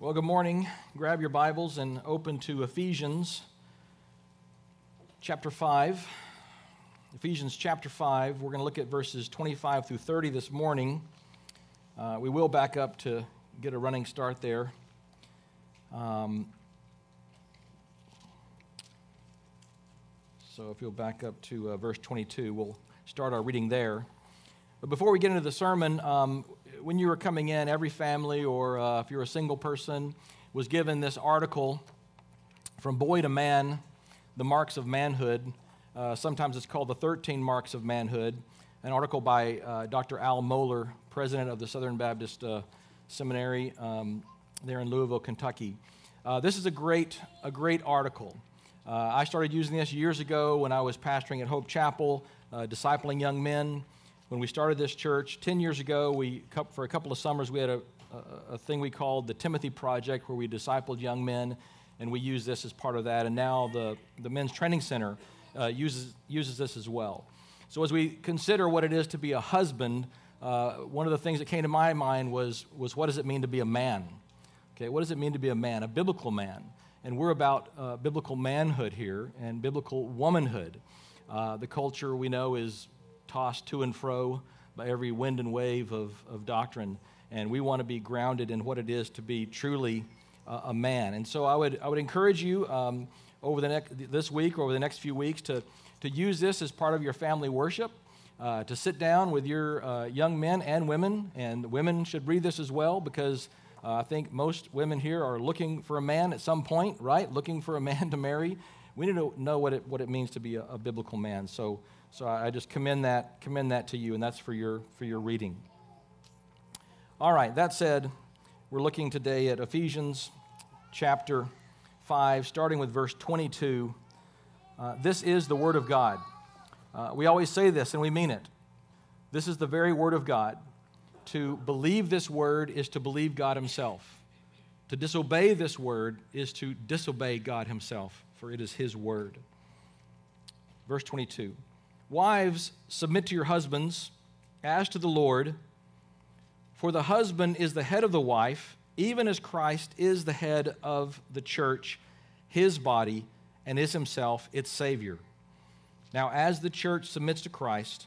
Well, good morning. Grab your Bibles and open to Ephesians chapter 5. Ephesians chapter 5. We're going to look at verses 25 through 30 this morning. Uh, we will back up to get a running start there. Um, so if you'll back up to uh, verse 22, we'll start our reading there. But before we get into the sermon, um, when you were coming in, every family, or uh, if you're a single person, was given this article from boy to man, the marks of manhood. Uh, sometimes it's called the 13 marks of manhood. An article by uh, Dr. Al Mohler, president of the Southern Baptist uh, Seminary um, there in Louisville, Kentucky. Uh, this is a great, a great article. Uh, I started using this years ago when I was pastoring at Hope Chapel, discipling young men when we started this church 10 years ago we for a couple of summers we had a, a, a, thing we called the timothy project where we discipled young men and we use this as part of that. And now the, the men's training center uh, uses, uses this as well. So as we consider what it is to be a husband uh, one of the things that came to my mind was, was what does it mean to be a man? Okay what does it mean to be a man a biblical man? And we're about uh, biblical manhood here and biblical womanhood. Uh, the culture we know is tossed to and fro by every wind and wave of, of doctrine. And we want to be grounded in what it is to be truly uh, a man. And so I would, I would encourage you um, over the next, this week or over the next few weeks to, to use this as part of your family worship. Uh, to sit down with your uh, young men and women, and women should read this as well because uh, I think most women here are looking for a man at some point, right? Looking for a man to marry. We need to know what it, what it means to be a, a biblical man. So so I just commend that, commend that to you, and that's for your, for your reading. All right, that said, we're looking today at Ephesians chapter 5, starting with verse 22. Uh, this is the Word of God. Uh, we always say this, and we mean it. This is the very Word of God. To believe this Word is to believe God Himself. To disobey this Word is to disobey God Himself, for it is His Word. Verse 22. Wives, submit to your husbands as to the Lord, for the husband is the head of the wife, even as Christ is the head of the church, his body, and is himself its Savior. Now, as the church submits to Christ,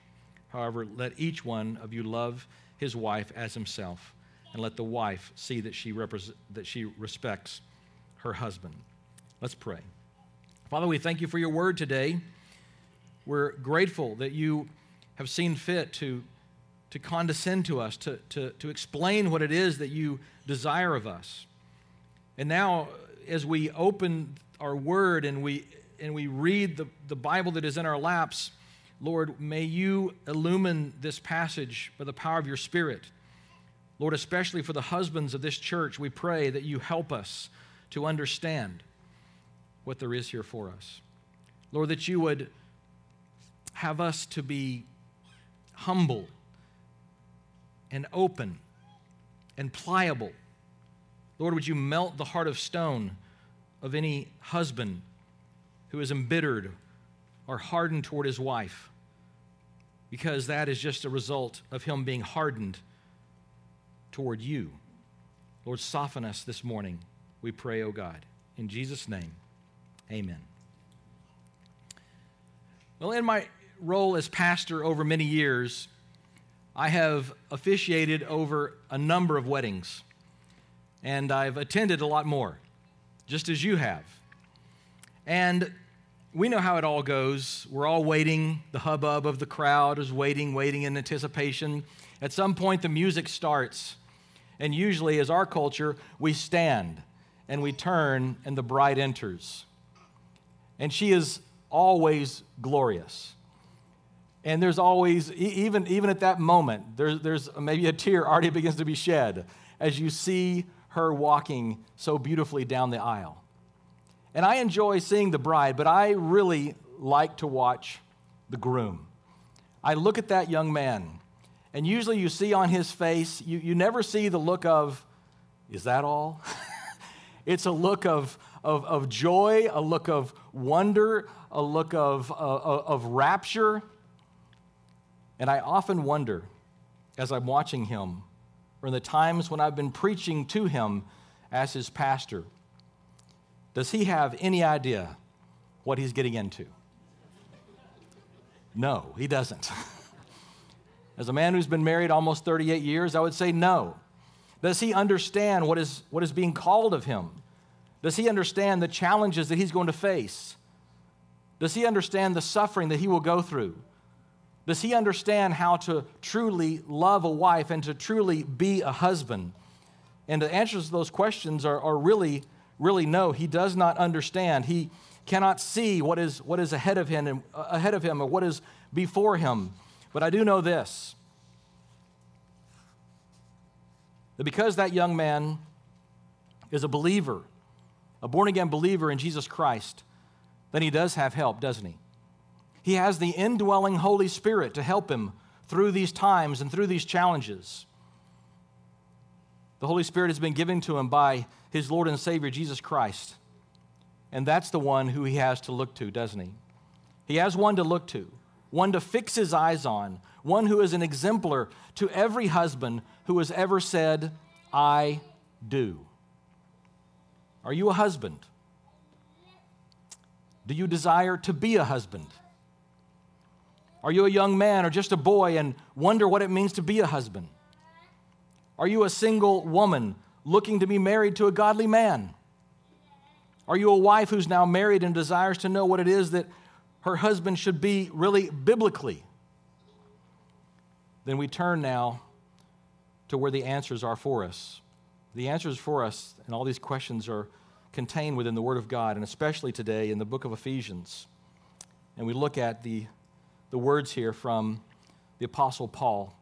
However, let each one of you love his wife as himself, and let the wife see that she, repres- that she respects her husband. Let's pray. Father, we thank you for your word today. We're grateful that you have seen fit to, to condescend to us, to, to, to explain what it is that you desire of us. And now, as we open our word and we, and we read the, the Bible that is in our laps, Lord, may you illumine this passage by the power of your Spirit. Lord, especially for the husbands of this church, we pray that you help us to understand what there is here for us. Lord, that you would have us to be humble and open and pliable. Lord, would you melt the heart of stone of any husband who is embittered or hardened toward his wife? Because that is just a result of him being hardened toward you. Lord, soften us this morning, we pray, O oh God. In Jesus' name, amen. Well, in my role as pastor over many years, I have officiated over a number of weddings, and I've attended a lot more, just as you have. And we know how it all goes. We're all waiting. The hubbub of the crowd is waiting, waiting in anticipation. At some point, the music starts. And usually, as our culture, we stand and we turn, and the bride enters. And she is always glorious. And there's always, even, even at that moment, there's, there's maybe a tear already begins to be shed as you see her walking so beautifully down the aisle. And I enjoy seeing the bride, but I really like to watch the groom. I look at that young man, and usually you see on his face, you, you never see the look of, is that all? it's a look of, of, of joy, a look of wonder, a look of, uh, of rapture. And I often wonder, as I'm watching him, or in the times when I've been preaching to him as his pastor, does he have any idea what he's getting into? No, he doesn't. As a man who's been married almost 38 years, I would say no. Does he understand what is, what is being called of him? Does he understand the challenges that he's going to face? Does he understand the suffering that he will go through? Does he understand how to truly love a wife and to truly be a husband? And the answers to those questions are, are really really no he does not understand. He cannot see what is, what is ahead of him and uh, ahead of him or what is before him. But I do know this that because that young man is a believer, a born again believer in Jesus Christ, then he does have help, doesn't he? He has the indwelling Holy Spirit to help him through these times and through these challenges. The Holy Spirit has been given to him by his Lord and Savior, Jesus Christ. And that's the one who he has to look to, doesn't he? He has one to look to, one to fix his eyes on, one who is an exemplar to every husband who has ever said, I do. Are you a husband? Do you desire to be a husband? Are you a young man or just a boy and wonder what it means to be a husband? Are you a single woman looking to be married to a godly man? Are you a wife who's now married and desires to know what it is that her husband should be really biblically? Then we turn now to where the answers are for us. The answers for us and all these questions are contained within the Word of God, and especially today in the book of Ephesians. And we look at the, the words here from the Apostle Paul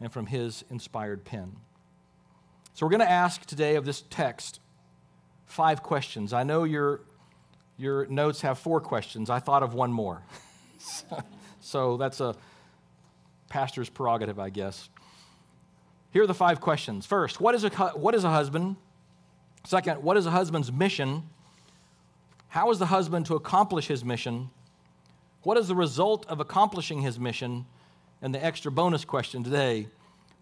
and from his inspired pen. So we're going to ask today of this text five questions. I know your, your notes have four questions. I thought of one more. so that's a pastor's prerogative, I guess. Here are the five questions. First, what is a, what is a husband? Second, what is a husband's mission? How is the husband to accomplish his mission? What is the result of accomplishing his mission? And the extra bonus question today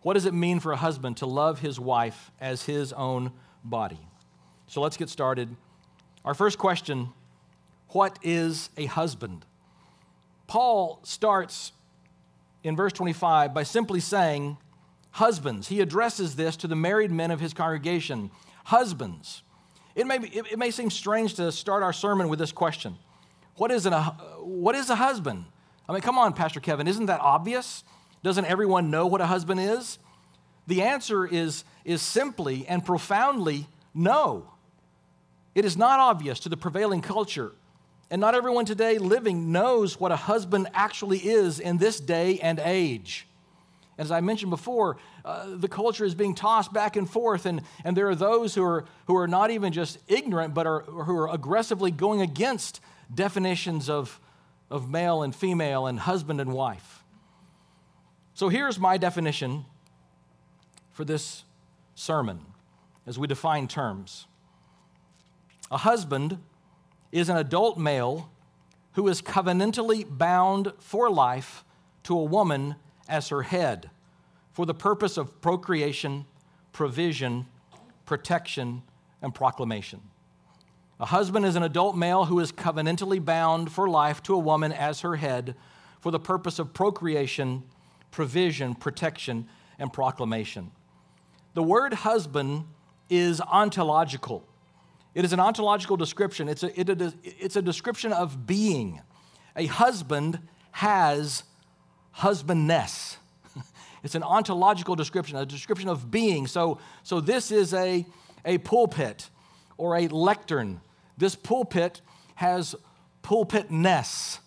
what does it mean for a husband to love his wife as his own body? So let's get started. Our first question What is a husband? Paul starts in verse 25 by simply saying, Husbands. He addresses this to the married men of his congregation. Husbands. It may, be, it, may seem strange to start our sermon with this question what is, an, a, what is a husband? I mean, come on, Pastor Kevin, isn't that obvious? Doesn't everyone know what a husband is? The answer is, is simply and profoundly no. It is not obvious to the prevailing culture, and not everyone today living knows what a husband actually is in this day and age. As I mentioned before, uh, the culture is being tossed back and forth, and, and there are those who are, who are not even just ignorant, but are, who are aggressively going against definitions of, of male and female and husband and wife. So here's my definition for this sermon as we define terms. A husband is an adult male who is covenantally bound for life to a woman as her head for the purpose of procreation, provision, protection, and proclamation. A husband is an adult male who is covenantally bound for life to a woman as her head for the purpose of procreation, provision, protection, and proclamation. The word husband is ontological. It is an ontological description, it's a, it, it's a description of being. A husband has husbandness. it's an ontological description, a description of being. So, so this is a, a pulpit or a lectern. This pulpit has pulpitness.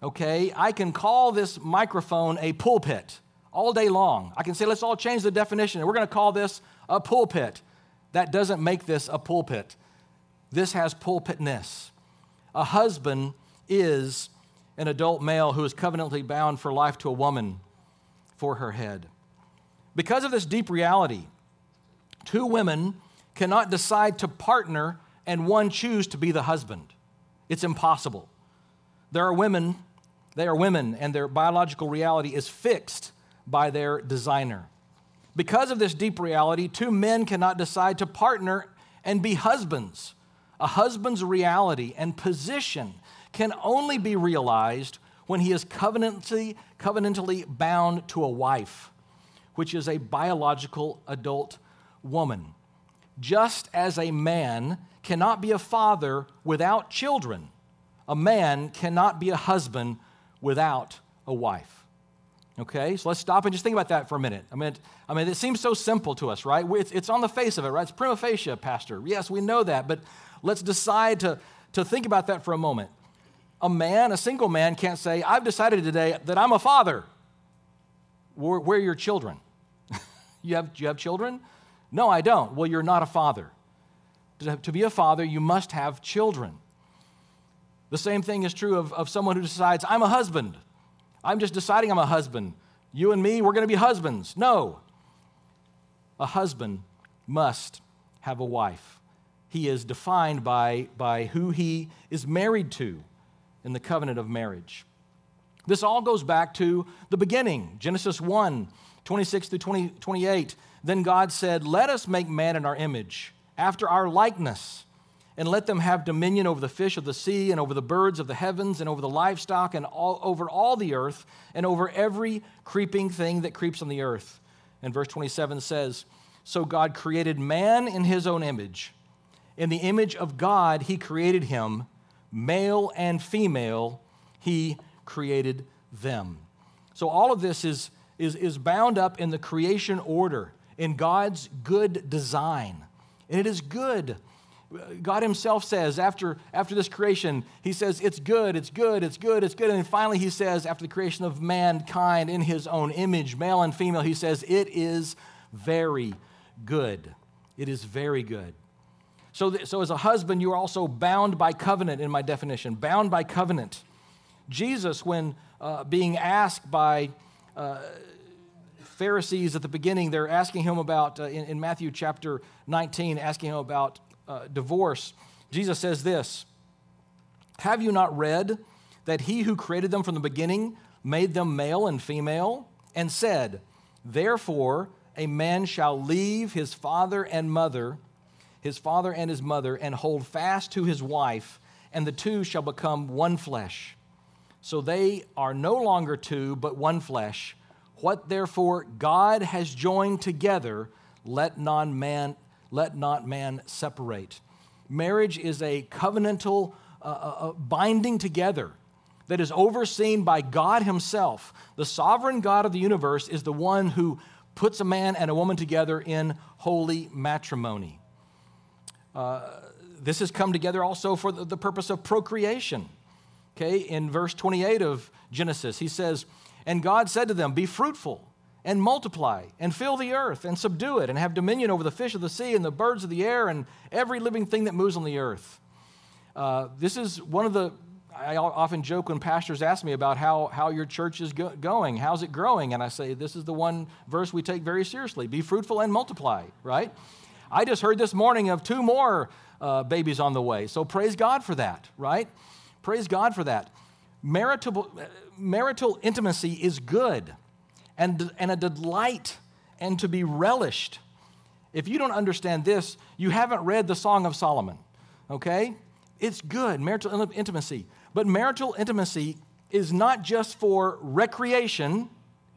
Okay, I can call this microphone a pulpit all day long. I can say, let's all change the definition. And we're going to call this a pulpit. That doesn't make this a pulpit. This has pulpitness. A husband is an adult male who is covenantally bound for life to a woman for her head. Because of this deep reality, two women cannot decide to partner and one choose to be the husband. It's impossible. There are women, they are women, and their biological reality is fixed by their designer. Because of this deep reality, two men cannot decide to partner and be husbands. A husband's reality and position can only be realized when he is covenantally, covenantally bound to a wife, which is a biological adult woman. Just as a man cannot be a father without children, a man cannot be a husband without a wife. Okay, so let's stop and just think about that for a minute. I mean, I mean, it seems so simple to us, right? It's, it's on the face of it, right? It's prima facie, Pastor. Yes, we know that, but let's decide to, to think about that for a moment. A man, a single man, can't say, I've decided today that I'm a father. Where, where are your children? you, have, you have children? No, I don't. Well, you're not a father. To, to be a father, you must have children. The same thing is true of, of someone who decides, I'm a husband. I'm just deciding I'm a husband. You and me, we're going to be husbands. No. A husband must have a wife. He is defined by, by who he is married to in the covenant of marriage. This all goes back to the beginning Genesis 1 26 through 20, 28. Then God said, Let us make man in our image, after our likeness and let them have dominion over the fish of the sea and over the birds of the heavens and over the livestock and all, over all the earth and over every creeping thing that creeps on the earth. And verse 27 says, So God created man in his own image. In the image of God, he created him, male and female, he created them. So all of this is, is, is bound up in the creation order, in God's good design. And it is good God Himself says after, after this creation, He says, It's good, it's good, it's good, it's good. And then finally, He says, after the creation of mankind in His own image, male and female, He says, It is very good. It is very good. So, th- so as a husband, you are also bound by covenant, in my definition, bound by covenant. Jesus, when uh, being asked by uh, Pharisees at the beginning, they're asking him about, uh, in, in Matthew chapter 19, asking him about uh, divorce, Jesus says this Have you not read that he who created them from the beginning made them male and female, and said, Therefore, a man shall leave his father and mother, his father and his mother, and hold fast to his wife, and the two shall become one flesh. So they are no longer two, but one flesh. What therefore God has joined together, let non man let not man separate. Marriage is a covenantal uh, uh, uh, binding together that is overseen by God Himself. The sovereign God of the universe is the one who puts a man and a woman together in holy matrimony. Uh, this has come together also for the, the purpose of procreation. Okay, in verse 28 of Genesis, he says, And God said to them, Be fruitful and multiply and fill the earth and subdue it and have dominion over the fish of the sea and the birds of the air and every living thing that moves on the earth. Uh, this is one of the, I often joke when pastors ask me about how, how your church is go- going. How's it growing? And I say, this is the one verse we take very seriously be fruitful and multiply, right? I just heard this morning of two more uh, babies on the way. So praise God for that, right? Praise God for that. Marital, uh, marital intimacy is good and, and a delight and to be relished. If you don't understand this, you haven't read the Song of Solomon, okay? It's good, marital intimacy. But marital intimacy is not just for recreation.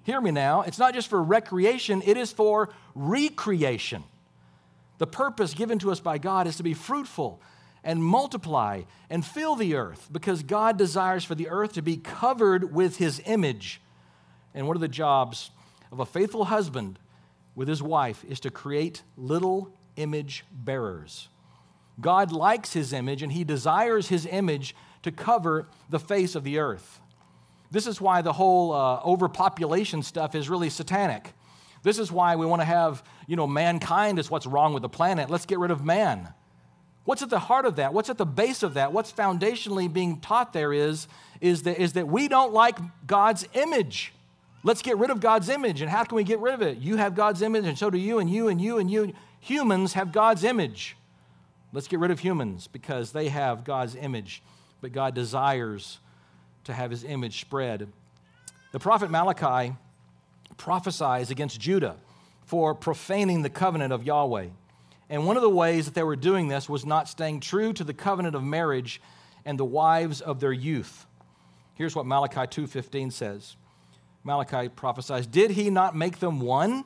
Hear me now. It's not just for recreation, it is for recreation. The purpose given to us by God is to be fruitful and multiply and fill the earth because God desires for the earth to be covered with his image. And one of the jobs of a faithful husband with his wife is to create little image bearers. God likes his image and he desires his image to cover the face of the earth. This is why the whole uh, overpopulation stuff is really satanic. This is why we want to have, you know, mankind is what's wrong with the planet. Let's get rid of man. What's at the heart of that? What's at the base of that? What's foundationally being taught there is, is, that, is that we don't like God's image. Let's get rid of God's image. And how can we get rid of it? You have God's image, and so do you, and you, and you, and you. Humans have God's image. Let's get rid of humans because they have God's image, but God desires to have his image spread. The prophet Malachi prophesies against Judah for profaning the covenant of Yahweh. And one of the ways that they were doing this was not staying true to the covenant of marriage and the wives of their youth. Here's what Malachi 2:15 says. Malachi prophesies, "Did he not make them one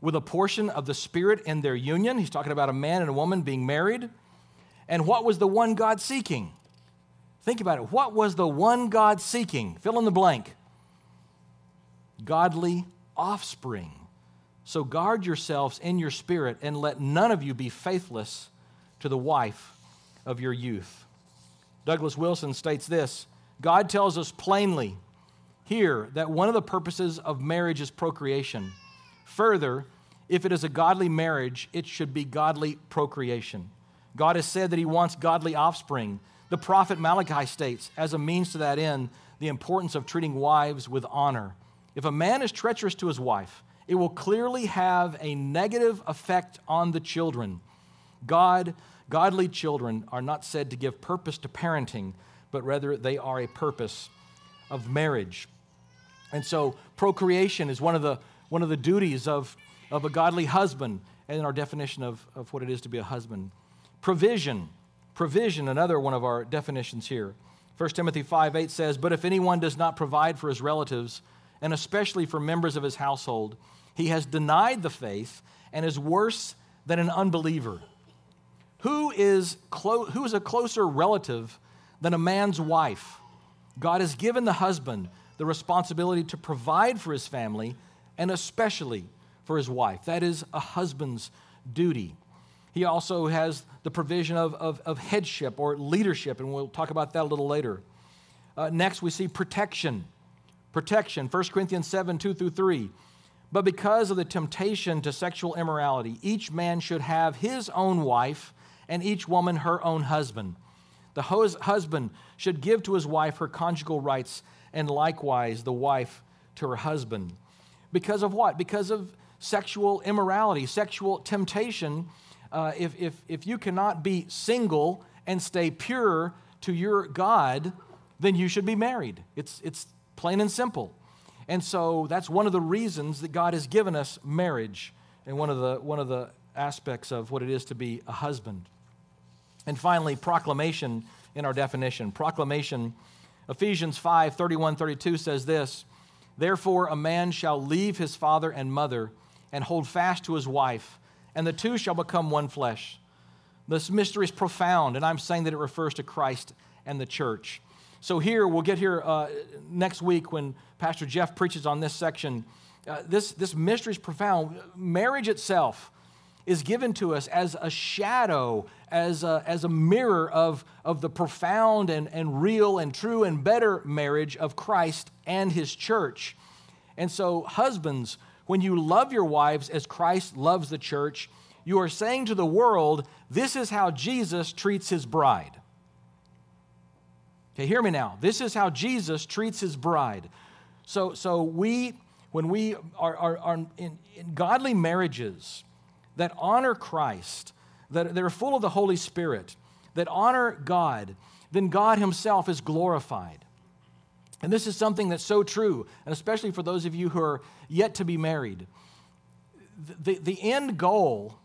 with a portion of the spirit in their union?" He's talking about a man and a woman being married. And what was the one God seeking? Think about it. What was the one God seeking? Fill in the blank. Godly offspring. So guard yourselves in your spirit and let none of you be faithless to the wife of your youth. Douglas Wilson states this God tells us plainly here that one of the purposes of marriage is procreation. Further, if it is a godly marriage, it should be godly procreation. God has said that He wants godly offspring. The prophet Malachi states, as a means to that end, the importance of treating wives with honor. If a man is treacherous to his wife, it will clearly have a negative effect on the children. God, godly children are not said to give purpose to parenting, but rather they are a purpose of marriage. And so procreation is one of the, one of the duties of, of a godly husband and our definition of, of what it is to be a husband. Provision. Provision, another one of our definitions here. 1 Timothy 5 8 says, But if anyone does not provide for his relatives, and especially for members of his household, he has denied the faith and is worse than an unbeliever. Who is, clo- who is a closer relative than a man's wife? God has given the husband the responsibility to provide for his family and especially for his wife. That is a husband's duty. He also has the provision of, of, of headship or leadership, and we'll talk about that a little later. Uh, next, we see protection. Protection, 1 Corinthians 7 2 through 3. But because of the temptation to sexual immorality, each man should have his own wife and each woman her own husband. The husband should give to his wife her conjugal rights, and likewise the wife to her husband. Because of what? Because of sexual immorality, sexual temptation uh, if, if, if you cannot be single and stay pure to your God, then you should be married. It's, it's plain and simple. And so that's one of the reasons that God has given us marriage and one of the, one of the aspects of what it is to be a husband. And finally, proclamation in our definition. Proclamation, Ephesians 5 31 32 says this Therefore, a man shall leave his father and mother and hold fast to his wife and the two shall become one flesh. This mystery is profound, and I'm saying that it refers to Christ and the church. So, here, we'll get here uh, next week when Pastor Jeff preaches on this section. Uh, this, this mystery is profound. Marriage itself is given to us as a shadow, as a, as a mirror of, of the profound and, and real and true and better marriage of Christ and his church. And so, husbands, when you love your wives as Christ loves the church, you are saying to the world, this is how Jesus treats his bride. Okay, hear me now. This is how Jesus treats his bride. So, so we, when we are, are, are in, in godly marriages that honor Christ, that, they're full of the Holy Spirit, that honor God, then God himself is glorified. And this is something that's so true, and especially for those of you who are yet to be married. The, the end goal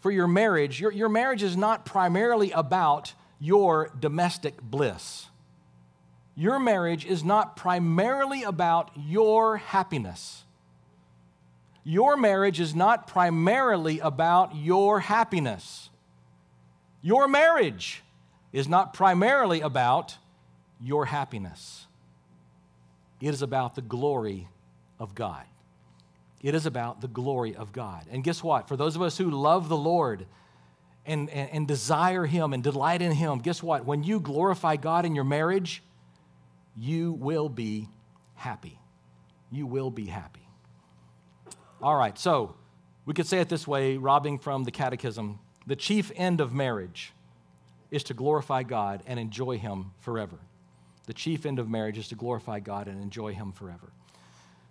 for your marriage, your, your marriage is not primarily about your domestic bliss. Your marriage is not primarily about your happiness. Your marriage is not primarily about your happiness. Your marriage is not primarily about your happiness, it is about the glory of God. It is about the glory of God. And guess what? For those of us who love the Lord and, and, and, desire Him and delight in Him, guess what? When you glorify God in your marriage, you will be happy. You will be happy. All right, so we could say it this way, robbing from the catechism the chief end of marriage is to glorify God and enjoy Him forever. The chief end of marriage is to glorify God and enjoy Him forever.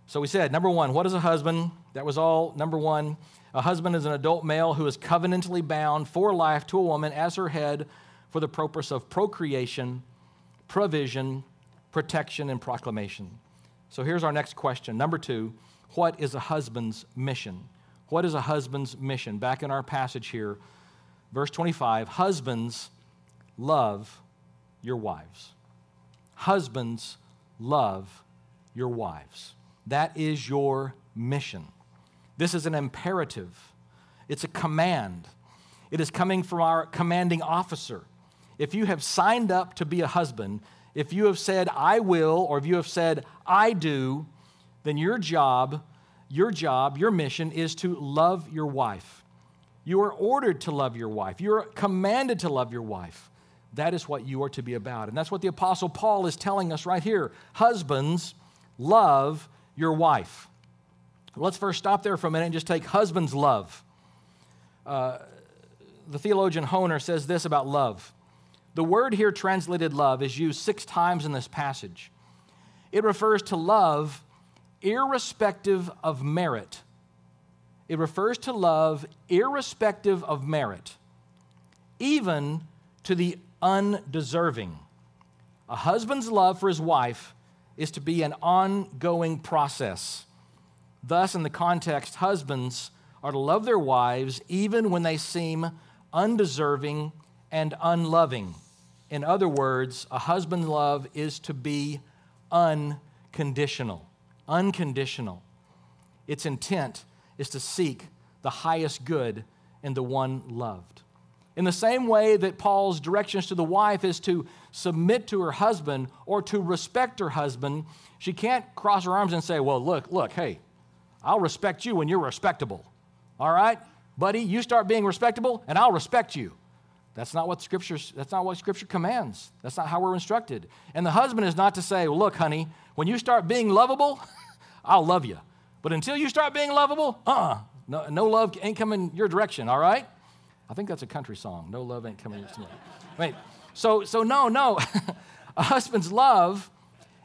So we said, number one, what is a husband? That was all. Number one, a husband is an adult male who is covenantally bound for life to a woman as her head for the purpose of procreation, provision, protection, and proclamation. So here's our next question. Number two, what is a husband's mission? What is a husband's mission? Back in our passage here, verse 25 Husbands, love your wives. Husbands, love your wives. That is your mission. This is an imperative, it's a command. It is coming from our commanding officer. If you have signed up to be a husband, if you have said, I will, or if you have said, I do, then your job, your job, your mission is to love your wife. You are ordered to love your wife. You are commanded to love your wife. That is what you are to be about. And that's what the Apostle Paul is telling us right here. Husbands, love your wife. Let's first stop there for a minute and just take husband's love. Uh, the theologian Hoehner says this about love the word here translated love is used six times in this passage. It refers to love irrespective of merit. It refers to love irrespective of merit, even to the undeserving. A husband's love for his wife is to be an ongoing process. Thus, in the context, husbands are to love their wives even when they seem undeserving and unloving. In other words, a husband's love is to be unconditional. Unconditional. Its intent is to seek the highest good in the one loved. In the same way that Paul's directions to the wife is to submit to her husband or to respect her husband, she can't cross her arms and say, Well, look, look, hey, I'll respect you when you're respectable. All right? Buddy, you start being respectable and I'll respect you. That's not what scripture that's not what scripture commands. That's not how we're instructed. And the husband is not to say, well, look, honey, when you start being lovable, I'll love you. But until you start being lovable, uh-uh. No, no love ain't coming your direction, all right? I think that's a country song. No love ain't coming your direction. Wait. So so no, no. a husband's love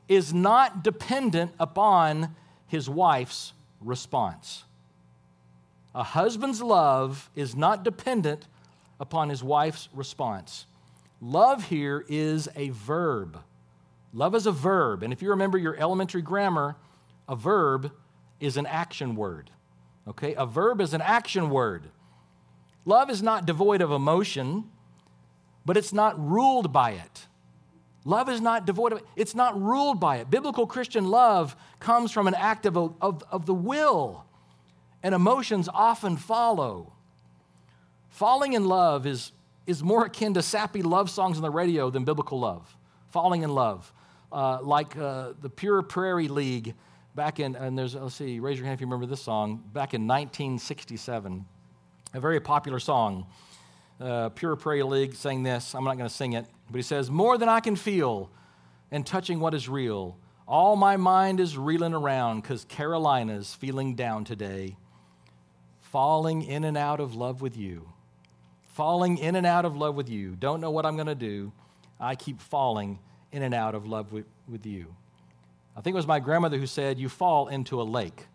is not dependent upon his wife's response. A husband's love is not dependent upon his wife's response. Love here is a verb. Love is a verb. And if you remember your elementary grammar, a verb is an action word. Okay? A verb is an action word. Love is not devoid of emotion, but it's not ruled by it. Love is not devoid of it, it's not ruled by it. Biblical Christian love comes from an act of, of, of the will, and emotions often follow. Falling in love is, is more akin to sappy love songs on the radio than biblical love. Falling in love. Uh, like uh, the Pure Prairie League back in, and there's, let's see, raise your hand if you remember this song, back in 1967. A very popular song. Uh, Pure Prairie League sang this. I'm not going to sing it, but he says, More than I can feel and touching what is real. All my mind is reeling around because Carolina's feeling down today. Falling in and out of love with you falling in and out of love with you. Don't know what I'm going to do. I keep falling in and out of love with, with you. I think it was my grandmother who said, You fall into a lake,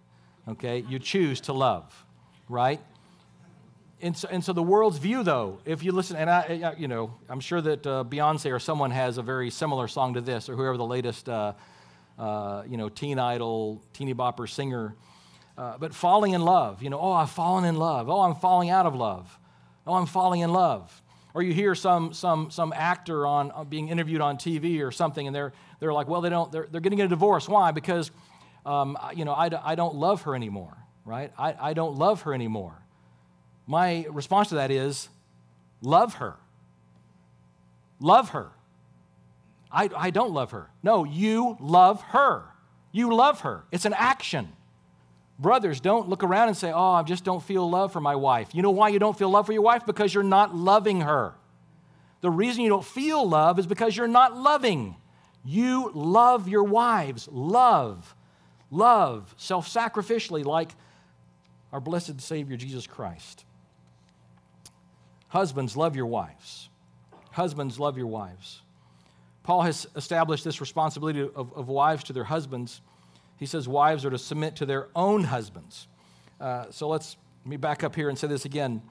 okay? You choose to love, right? And so, and so the world's view, though, if you listen, and I, you know, I'm sure that uh, Beyonce or someone has a very similar song to this, or whoever the latest, uh, uh, you know, teen idol, teeny bopper singer. Uh, but falling in love, you know, oh, I've fallen in love. Oh, I'm falling out of love. Oh, I'm falling in love. Or you hear some, some, some actor on, uh, being interviewed on TV or something, and they're, they're like, well, they don't, they're, they're getting a divorce. Why? Because, um, you know, I, I don't love her anymore, right? I, I don't love her anymore. My response to that is, love her. love her. I, I don't love her. No, you love her. You love her. It's an action. Brothers, don't look around and say, Oh, I just don't feel love for my wife. You know why you don't feel love for your wife? Because you're not loving her. The reason you don't feel love is because you're not loving. You love your wives. Love. Love self sacrificially, like our blessed Savior Jesus Christ. Husbands, love your wives. Husbands, love your wives. Paul has established this responsibility of, of wives to their husbands. He says wives are to submit to their own husbands. Uh, so let's let me back up here and say this again.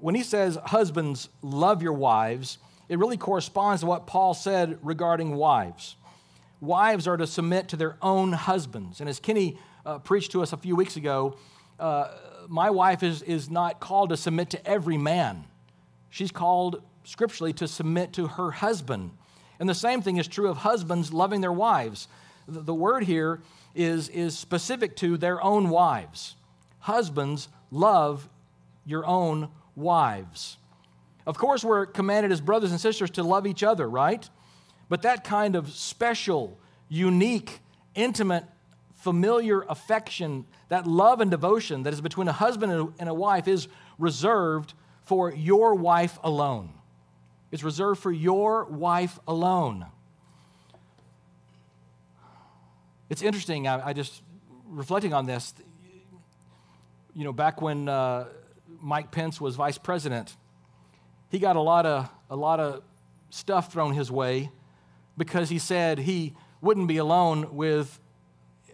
When he says husbands, love your wives, it really corresponds to what Paul said regarding wives. Wives are to submit to their own husbands. And as Kenny uh, preached to us a few weeks ago, uh, my wife is, is not called to submit to every man. She's called scripturally to submit to her husband. And the same thing is true of husbands loving their wives. The word here is, is specific to their own wives. Husbands, love your own wives. Of course, we're commanded as brothers and sisters to love each other, right? But that kind of special, unique, intimate, familiar affection, that love and devotion that is between a husband and a wife is reserved for your wife alone It's reserved for your wife alone. It's interesting, I, I just, reflecting on this, you know, back when uh, Mike Pence was vice president, he got a lot of, a lot of stuff thrown his way because he said he wouldn't be alone with,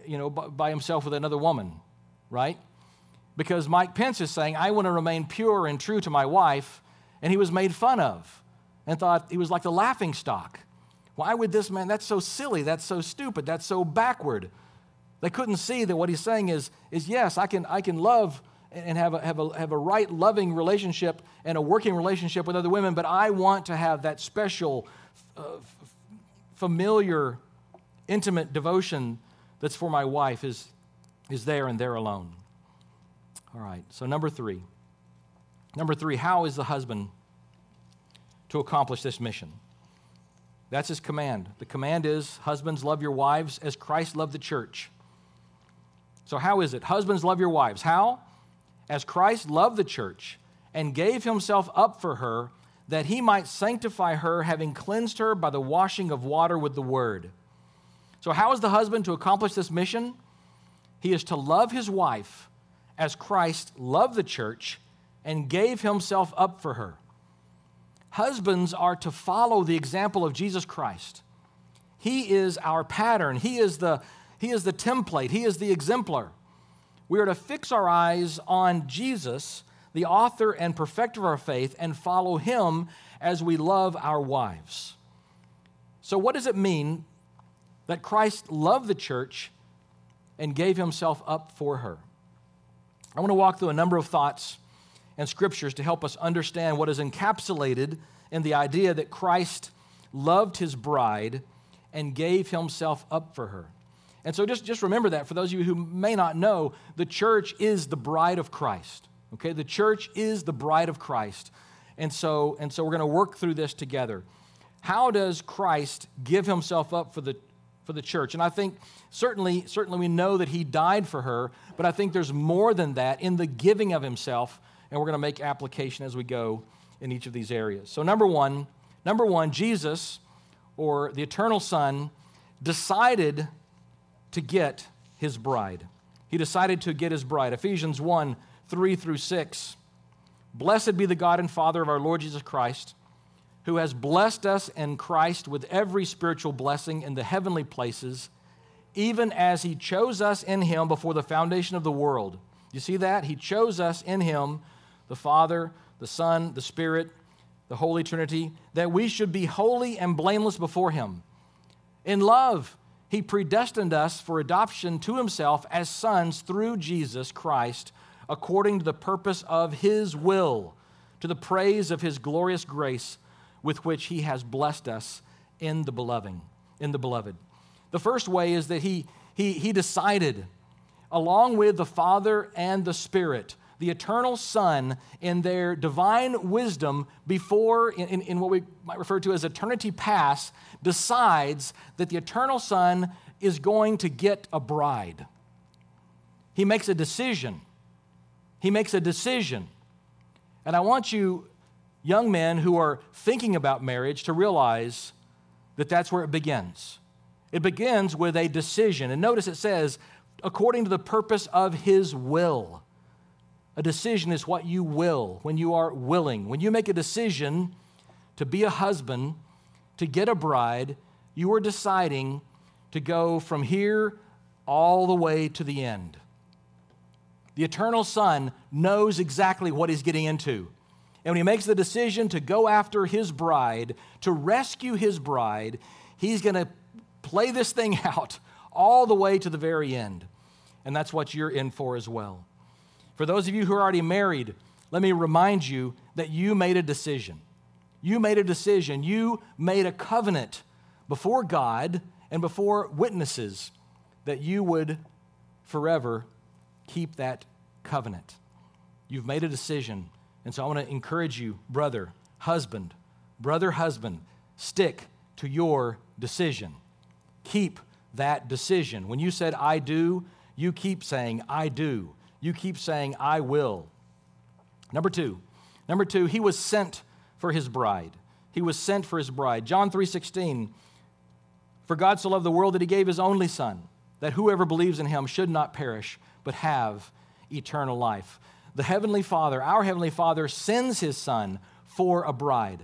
you know, by himself with another woman, right? Because Mike Pence is saying, I want to remain pure and true to my wife, and he was made fun of and thought he was like the laughing stock. Why would this man? That's so silly. That's so stupid. That's so backward. They couldn't see that what he's saying is, is yes, I can, I can love and have a, have, a, have a right, loving relationship and a working relationship with other women, but I want to have that special, uh, familiar, intimate devotion that's for my wife is, is there and there alone. All right, so number three. Number three, how is the husband to accomplish this mission. That's his command. The command is Husbands, love your wives as Christ loved the church. So, how is it? Husbands, love your wives. How? As Christ loved the church and gave himself up for her, that he might sanctify her, having cleansed her by the washing of water with the word. So, how is the husband to accomplish this mission? He is to love his wife as Christ loved the church and gave himself up for her. Husbands are to follow the example of Jesus Christ. He is our pattern, He is the, he is the template, He is the exemplar. We are to fix our eyes on Jesus, the author and perfecter of our faith, and follow Him as we love our wives. So, what does it mean that Christ loved the church and gave Himself up for her? I want to walk through a number of thoughts and scriptures to help us understand what is encapsulated in the idea that Christ loved his bride and gave himself up for her. And so just, just remember that for those of you who may not know, the church is the bride of Christ. Okay? The church is the bride of Christ. And so, and so we're going to work through this together. How does Christ give himself up for the, for the church? And I think certainly, certainly we know that he died for her, but I think there's more than that in the giving of himself and we're going to make application as we go in each of these areas. So, number one, number one, Jesus or the eternal Son decided to get his bride. He decided to get his bride. Ephesians 1 3 through 6. Blessed be the God and Father of our Lord Jesus Christ, who has blessed us in Christ with every spiritual blessing in the heavenly places, even as he chose us in him before the foundation of the world. You see that? He chose us in him the Father, the Son, the Spirit, the Holy Trinity, that we should be holy and blameless before Him. In love, He predestined us for adoption to Himself as sons through Jesus Christ, according to the purpose of His will, to the praise of His glorious grace with which He has blessed us in the beloved. In the beloved. The first way is that He, he, he decided, along with the Father and the Spirit, the eternal Son, in their divine wisdom, before, in, in, what we might refer to as eternity past, decides that the eternal Son is going to get a bride. He makes a decision. He makes a decision. And I want you, young men who are thinking about marriage, to realize that that's where it begins. It begins with a decision. And notice it says, according to the purpose of His will. A decision is what you will, when you are willing. When you make a decision to be a husband, to get a bride, you are deciding to go from here all the way to the end. The eternal Son knows exactly what he's getting into. And when he makes the decision to go after his bride, to rescue his bride, he's going to play this thing out all the way to the very end. And that's what you're in for as well. For those of you who are already married, let me remind you that you made a decision. You made a decision. You made a covenant before God and before witnesses that you would forever keep that covenant. You've made a decision. And so I want to encourage you, brother, husband, brother, husband, stick to your decision. Keep that decision. When you said, I do, you keep saying, I do. You keep saying, I will. Number two, number two, he was sent for his bride. He was sent for his bride. John 3:16, for God so loved the world that he gave his only son, that whoever believes in him should not perish, but have eternal life. The Heavenly Father, our Heavenly Father, sends His Son for a bride.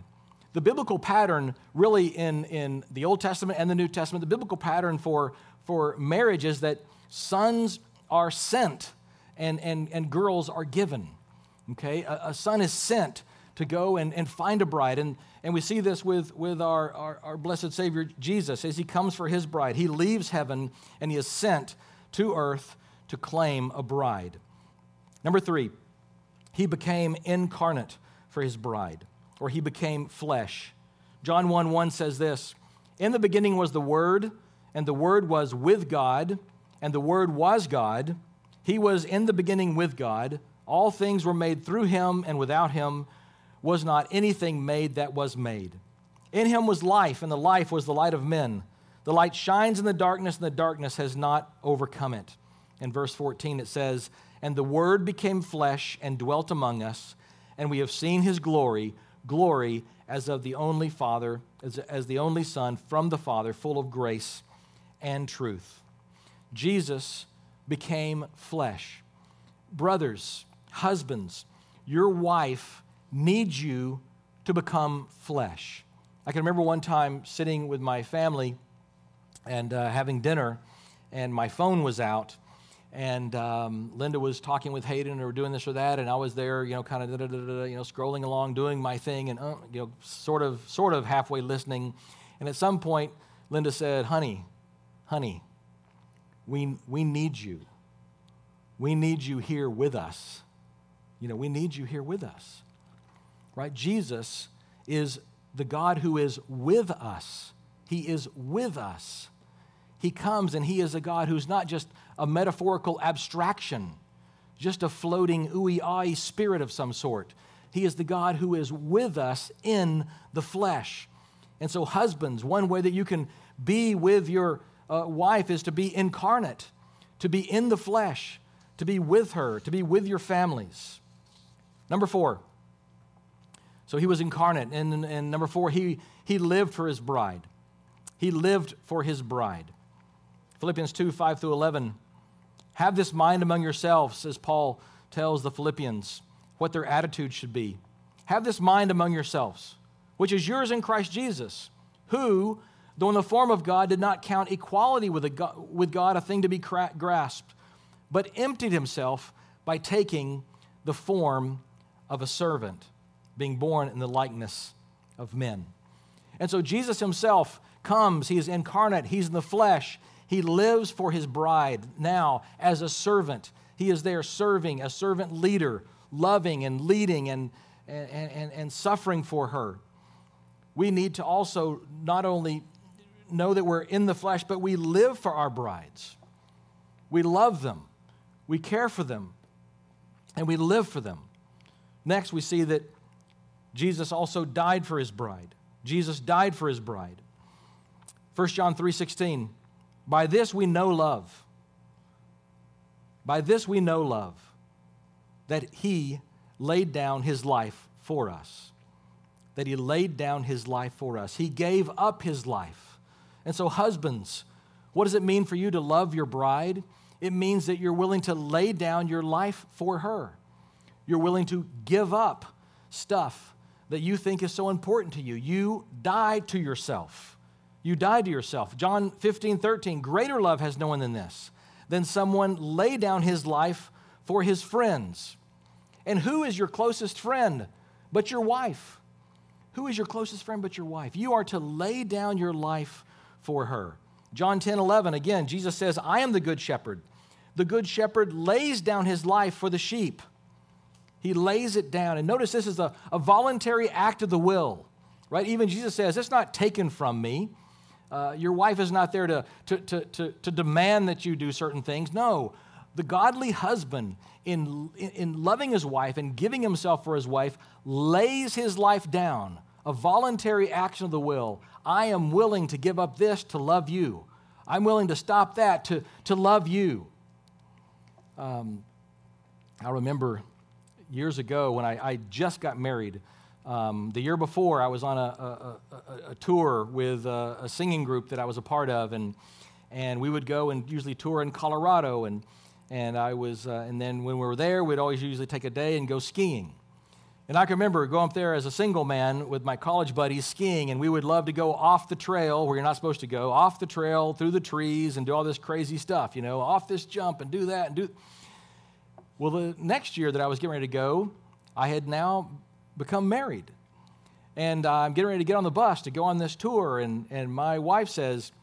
The biblical pattern, really, in, in the Old Testament and the New Testament, the biblical pattern for, for marriage is that sons are sent and, and, and girls are given. Okay? A, a son is sent to go and, and find a bride. And, and we see this with, with our, our, our blessed Savior Jesus as he comes for his bride. He leaves heaven and he is sent to earth to claim a bride. Number three, he became incarnate for his bride, or he became flesh. John 1 1 says this In the beginning was the Word, and the Word was with God, and the Word was God. He was in the beginning with God. All things were made through him, and without him was not anything made that was made. In him was life, and the life was the light of men. The light shines in the darkness, and the darkness has not overcome it in verse 14, it says, And the Word became flesh and dwelt among us, and we have seen his glory, glory as of the only Father, as, as the only Son from the Father, full of grace and truth. Jesus became flesh. Brothers, husbands, your wife needs you to become flesh. I can remember one time sitting with my family and uh, having dinner, and my phone was out, and um, Linda was talking with Hayden or doing this or that, and I was there, you know, kind of, you know, scrolling along, doing my thing, and uh, you know, sort of, sort of halfway listening. And at some point, Linda said, "Honey, honey, we we need you. We need you here with us. You know, we need you here with us, right? Jesus is the God who is with us. He is with us." He comes and He is a God who's not just a metaphorical abstraction, just a floating ooey eye spirit of some sort. He is the God who is with us in the flesh. And so, husbands, one way that you can be with your uh, wife is to be incarnate, to be in the flesh, to be with her, to be with your families. Number four. So he was incarnate. And, and number four, he, he lived for his bride. He lived for his bride. Philippians 2 5 through 11. Have this mind among yourselves, as Paul tells the Philippians, what their attitude should be. Have this mind among yourselves, which is yours in Christ Jesus, who, though in the form of God, did not count equality with, God, with God a thing to be grasped, but emptied himself by taking the form of a servant, being born in the likeness of men. And so Jesus himself comes, he is incarnate, he's in the flesh, he lives for his bride now as a servant. He is there serving, a servant leader, loving and leading and, and, and, and suffering for her. We need to also not only know that we're in the flesh, but we live for our brides. We love them, we care for them. and we live for them. Next, we see that Jesus also died for his bride. Jesus died for his bride. 1 John 3:16 By this we know love. By this we know love that he laid down his life for us. That he laid down his life for us. He gave up his life. And so husbands, what does it mean for you to love your bride? It means that you're willing to lay down your life for her. You're willing to give up stuff that you think is so important to you. You die to yourself. You die to yourself. John 15, 13, greater love has no one than this, than someone lay down his life for his friends. And who is your closest friend but your wife? Who is your closest friend but your wife? You are to lay down your life for her. John 10, 11, again, Jesus says, I am the good shepherd. The good shepherd lays down his life for the sheep. He lays it down. And notice this is a, a voluntary act of the will, right? Even Jesus says, It's not taken from me. Uh, your wife is not there to, to, to, to, to demand that you do certain things. No, the godly husband, in, in loving his wife and giving himself for his wife, lays his life down, a voluntary action of the will. I am willing to give up this to love you. I'm willing to stop that to, to love you. Um, I remember years ago when I, I just got married. Um, the year before, I was on a, a, a, a tour with a, a, singing group that I was a part of, and, and we would go and usually tour in Colorado. And, and, I was, uh, and then when we were there, we'd always usually take a day and go skiing. And I can remember going up there as a single man with my college buddies skiing, and we would love to go off the trail where you're not supposed to go, off the trail, through the trees, and do all this crazy stuff, you know, off this jump and do that and do. Well, the next year that I was getting ready to go, I had now become married. And I'm getting ready to get on the bus to go on this tour, and, and my wife says,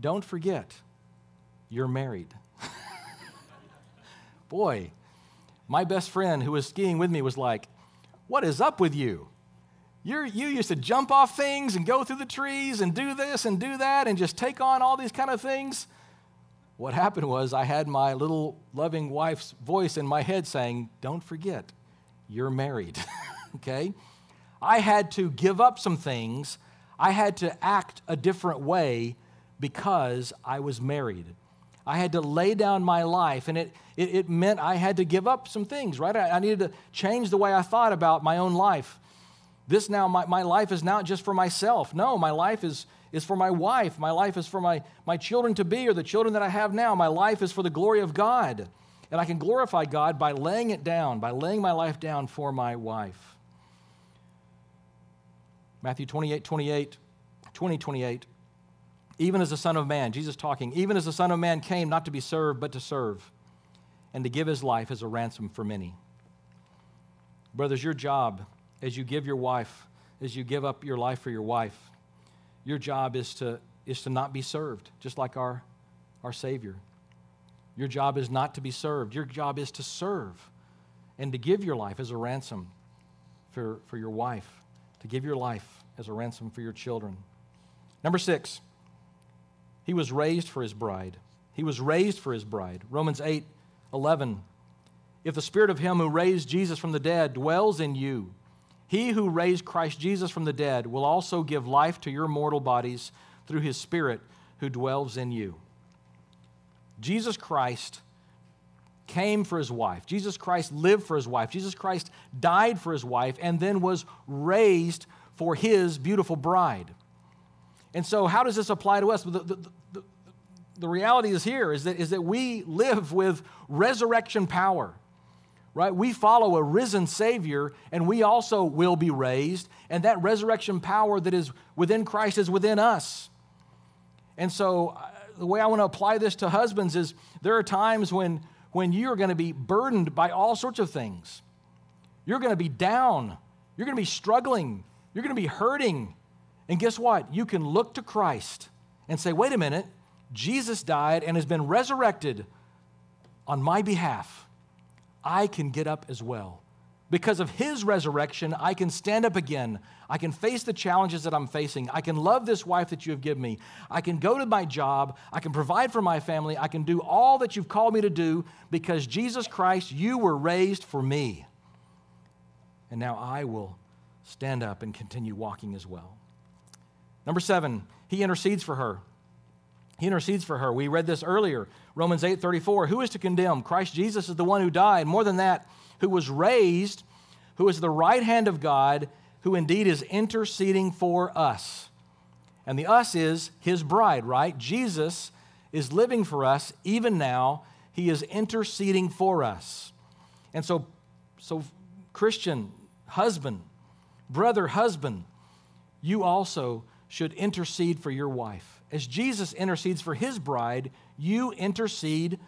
Don't forget, you're married. Boy, my best friend who was skiing with me was like, What is up with you? You're, you used to jump off things and go through the trees and do this and do that and just take on all these kind of things. What happened was I had my little loving wife's voice in my head saying, Don't forget, you're married. okay? I had to give up some things. I had to act a different way because I was married. I had to lay down my life, and it, it, it meant I had to give up some things, right? I, I, needed to change the way I thought about my own life. This now, my, my life is not just for myself. No, my life is, is for my wife. My life is for my, my children to be or the children that I have now. My life is for the glory of God. And I can glorify God by laying it down, by laying my life down for my wife. Matthew 28, 28, 20, 28. Even as the Son of Man, Jesus talking, even as the Son of Man came not to be served, but to serve, and to give his life as a ransom for many. Brothers, your job as you give your wife, as you give up your life for your wife, your job is to, is to not be served, just like our, our Savior. Your job is not to be served. Your job is to serve and to give your life as a ransom for, for your wife, to give your life as a ransom for your children. Number six, he was raised for his bride. He was raised for his bride. Romans 8 11. If the spirit of him who raised Jesus from the dead dwells in you, he who raised Christ Jesus from the dead will also give life to your mortal bodies through his Spirit who dwells in you. Jesus Christ came for his wife. Jesus Christ lived for his wife. Jesus Christ died for his wife and then was raised for his beautiful bride. And so, how does this apply to us? The, the, the, reality is here is that, is that we live with resurrection power right? We follow a risen Savior, and we also will be raised, and that resurrection power that is within Christ is within us. And so, uh, the way I want to apply this to husbands is there are times when, when you're going to be burdened by all sorts of things. You're going to be down, you're going to be struggling, you're going to be hurting. And guess what? You can look to Christ and say, wait a minute, Jesus died and has been resurrected on my behalf. I can get up as well. Because of his resurrection, I can stand up again. I can face the challenges that I'm facing. I can love this wife that you have given me. I can go to my job. I can provide for my family. I can do all that you've called me to do because Jesus Christ, you were raised for me. And now I will stand up and continue walking as well. Number seven, he intercedes for her. He intercedes for her. We read this earlier, Romans 8 34. Who is to condemn? Christ Jesus is the one who died. More than that, who was raised, who is the right hand of God, who indeed is interceding for us. And the us is his bride, right? Jesus is living for us even now. He is interceding for us. And so, so Christian husband, brother, husband, you also should intercede for your wife. As Jesus intercedes for his bride, you intercede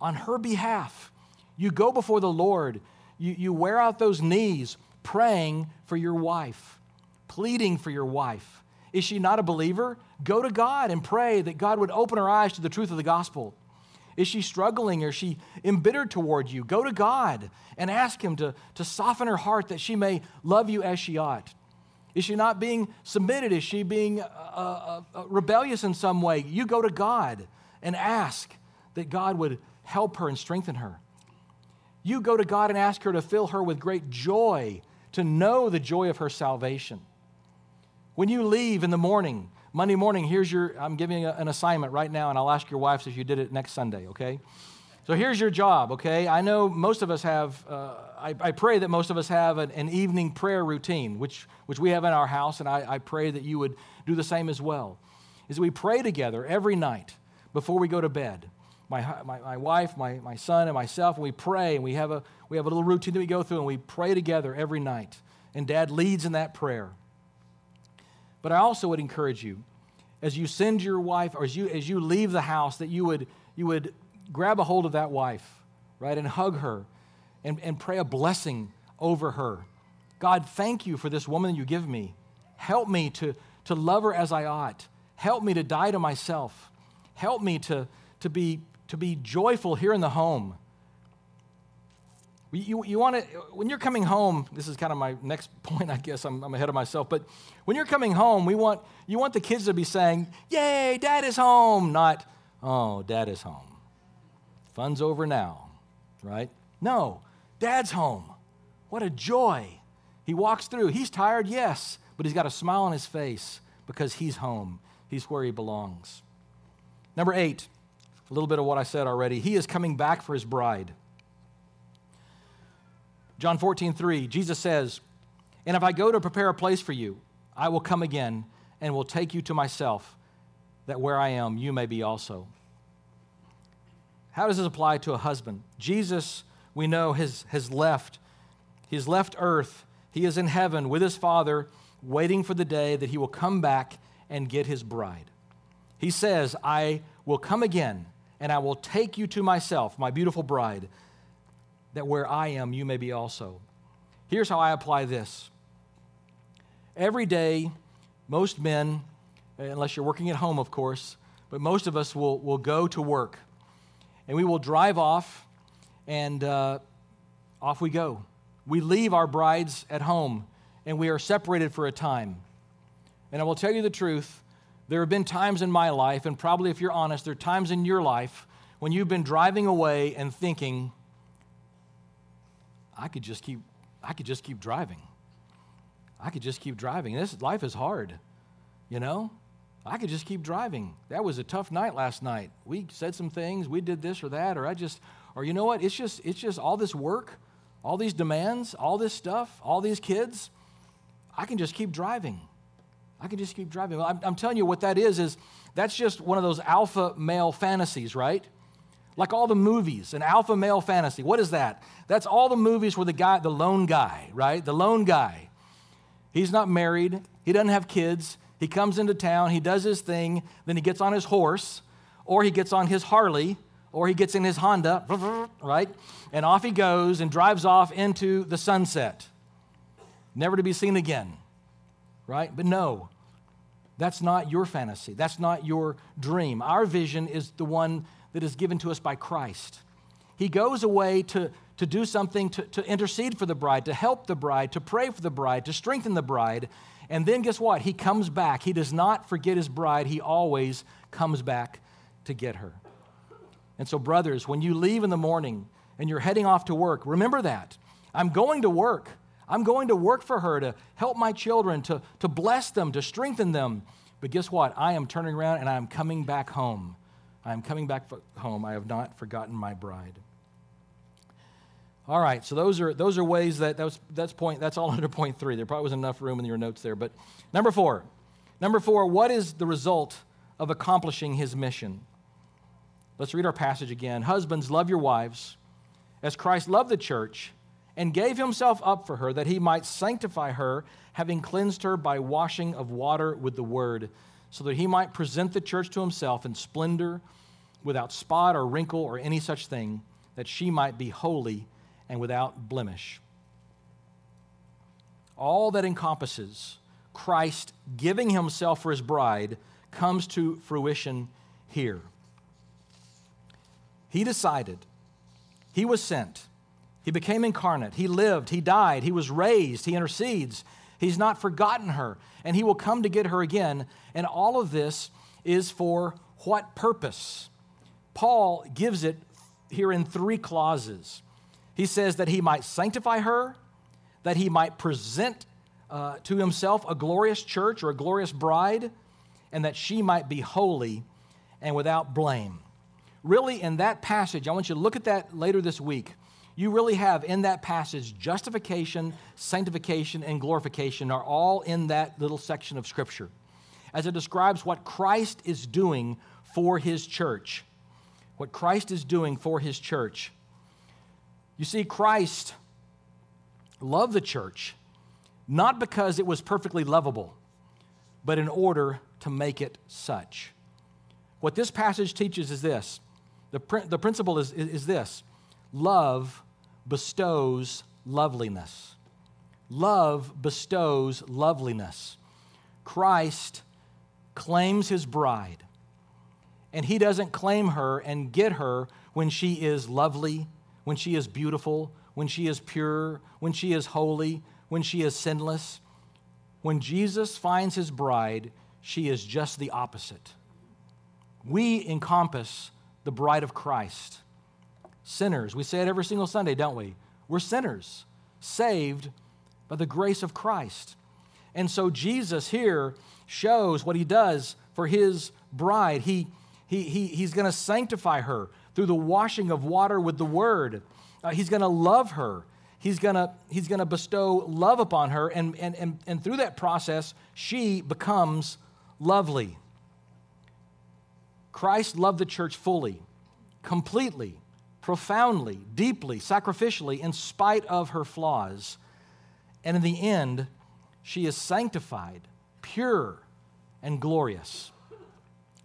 on her behalf. You go before the Lord you, you wear out those knees praying for your wife, pleading for your wife. Is she not a believer? Go to God and pray that God would open her eyes to the truth of the gospel. Is she struggling or is she embittered toward you? Go to God and ask Him to, to soften her heart that she may love you as she ought. Is she not being submitted? Is she being uh, uh, uh, rebellious in some way? You go to God and ask that God would help her and strengthen her. You go to God and ask her to fill her with great joy, to know the joy of her salvation. When you leave in the morning, Monday morning, here's your, I'm giving you an assignment right now, and I'll ask your wives if you did it next Sunday, okay? So here's your job, okay? I know most of us have, uh, I, I, pray that most of us have an, an, evening prayer routine, which, which we have in our house, and I, I pray that you would do the same as well. Is we pray together every night before we go to bed my, my, my wife, my, my son, and myself, and we pray, and we have, a, we have a little routine that we go through, and we pray together every night. And dad leads in that prayer. But I also would encourage you, as you send your wife, or as you, as you leave the house, that you would, you would grab a hold of that wife, right, and hug her and, and pray a blessing over her. God, thank you for this woman you give me. Help me to, to love her as I ought. Help me to die to myself. Help me to, to be to be joyful here in the home. You, you want to, when you're coming home, this is kind of my next point, I guess I'm, I'm ahead of myself, but when you're coming home, we want, you want the kids to be saying, Yay, dad is home, not, Oh, dad is home. Fun's over now, right? No, dad's home. What a joy. He walks through. He's tired, yes, but he's got a smile on his face because he's home. He's where he belongs. Number eight, a little bit of what I said already. He is coming back for his bride. John 14, 3, Jesus says, And if I go to prepare a place for you, I will come again and will take you to myself, that where I am, you may be also. How does this apply to a husband? Jesus, we know, has, has left. He's left earth. He is in heaven with his Father, waiting for the day that he will come back and get his bride. He says, I will come again and I will take you to myself, my beautiful bride, that where I am, you may be also. Here's how I apply this. Every day, most men, unless you're working at home, of course, but most of us will, will go to work and we will drive off and uh, off we go. We leave our brides at home and we are separated for a time. And I will tell you the truth there have been times in my life, and probably if you're honest, there are times in your life when you've been driving away and thinking, I could just keep, I could just keep driving. I could just keep driving. This life is hard, you know? I could just keep driving. That was a tough night last night. We said some things, we did this or that, or I just, or you know what? It's just, it's just all this work, all these demands, all this stuff, all these kids. I can just keep driving. I can just keep driving. I'm, I'm telling you what that is, is that's just one of those alpha male fantasies, right? Like all the movies, an alpha male fantasy. What is that? That's all the movies where the guy, the lone guy, right? The lone guy. He's not married, he doesn't have kids. He comes into town, he does his thing, then he gets on his horse, or he gets on his Harley, or he gets in his Honda, right? And off he goes and drives off into the sunset, never to be seen again, right? But no, that's not your fantasy. That's not your dream. Our vision is the one that is given to us by Christ. He goes away to, to do something to, to intercede for the bride, to help the bride, to pray for the bride, to strengthen the bride. And then guess what? He comes back. He does not forget his bride, he always comes back to get her. And so, brothers, when you leave in the morning and you're heading off to work, remember that. I'm going to work. I'm going to work for her to help my children, to, to bless them, to strengthen them. But guess what? I am turning around and I am coming back home. I am coming back home. I have not forgotten my bride. All right, so those are those are ways that that's that's point that's all under point three. There probably was enough room in your notes there. But number four, number four, what is the result of accomplishing his mission? Let's read our passage again. Husbands, love your wives, as Christ loved the church and gave himself up for her that he might sanctify her, having cleansed her by washing of water with the word, so that he might present the church to himself in splendor, without spot or wrinkle or any such thing, that she might be holy and without blemish. All that encompasses Christ giving himself for his bride comes to fruition here. He decided, he was sent, he became incarnate, he lived, he died, he was raised, he intercedes. He's not forgotten her, and he will come to get her again. And all of this is for what purpose? Paul gives it here in three clauses. He says that he might sanctify her, that he might present uh, to himself a glorious church or a glorious bride, and that she might be holy and without blame. Really, in that passage, I want you to look at that later this week. You really have in that passage justification, sanctification, and glorification are all in that little section of Scripture as it describes what Christ is doing for his church. What Christ is doing for his church. You see, Christ loved the church not because it was perfectly lovable, but in order to make it such. What this passage teaches is this the, pr- the principle is, is, is this love bestows loveliness. Love bestows loveliness. Christ claims his bride, and he doesn't claim her and get her when she is lovely when she is beautiful, when she is pure, when she is holy, when she is sinless. When Jesus finds his bride, she is just the opposite. We encompass the bride of Christ. Sinners. We say it every single Sunday, don't we? We're sinners, saved by the grace of Christ. And so Jesus here shows what he does for his bride. He, he, he, he's going to sanctify her through the washing of water with the word. Uh, he's going to love her. He's going to he's to bestow love upon her. And, and, and, and through that process, she becomes lovely. Christ loved the church fully, completely, profoundly, deeply, sacrificially, in spite of her flaws. And in the end, she is sanctified, pure, and glorious.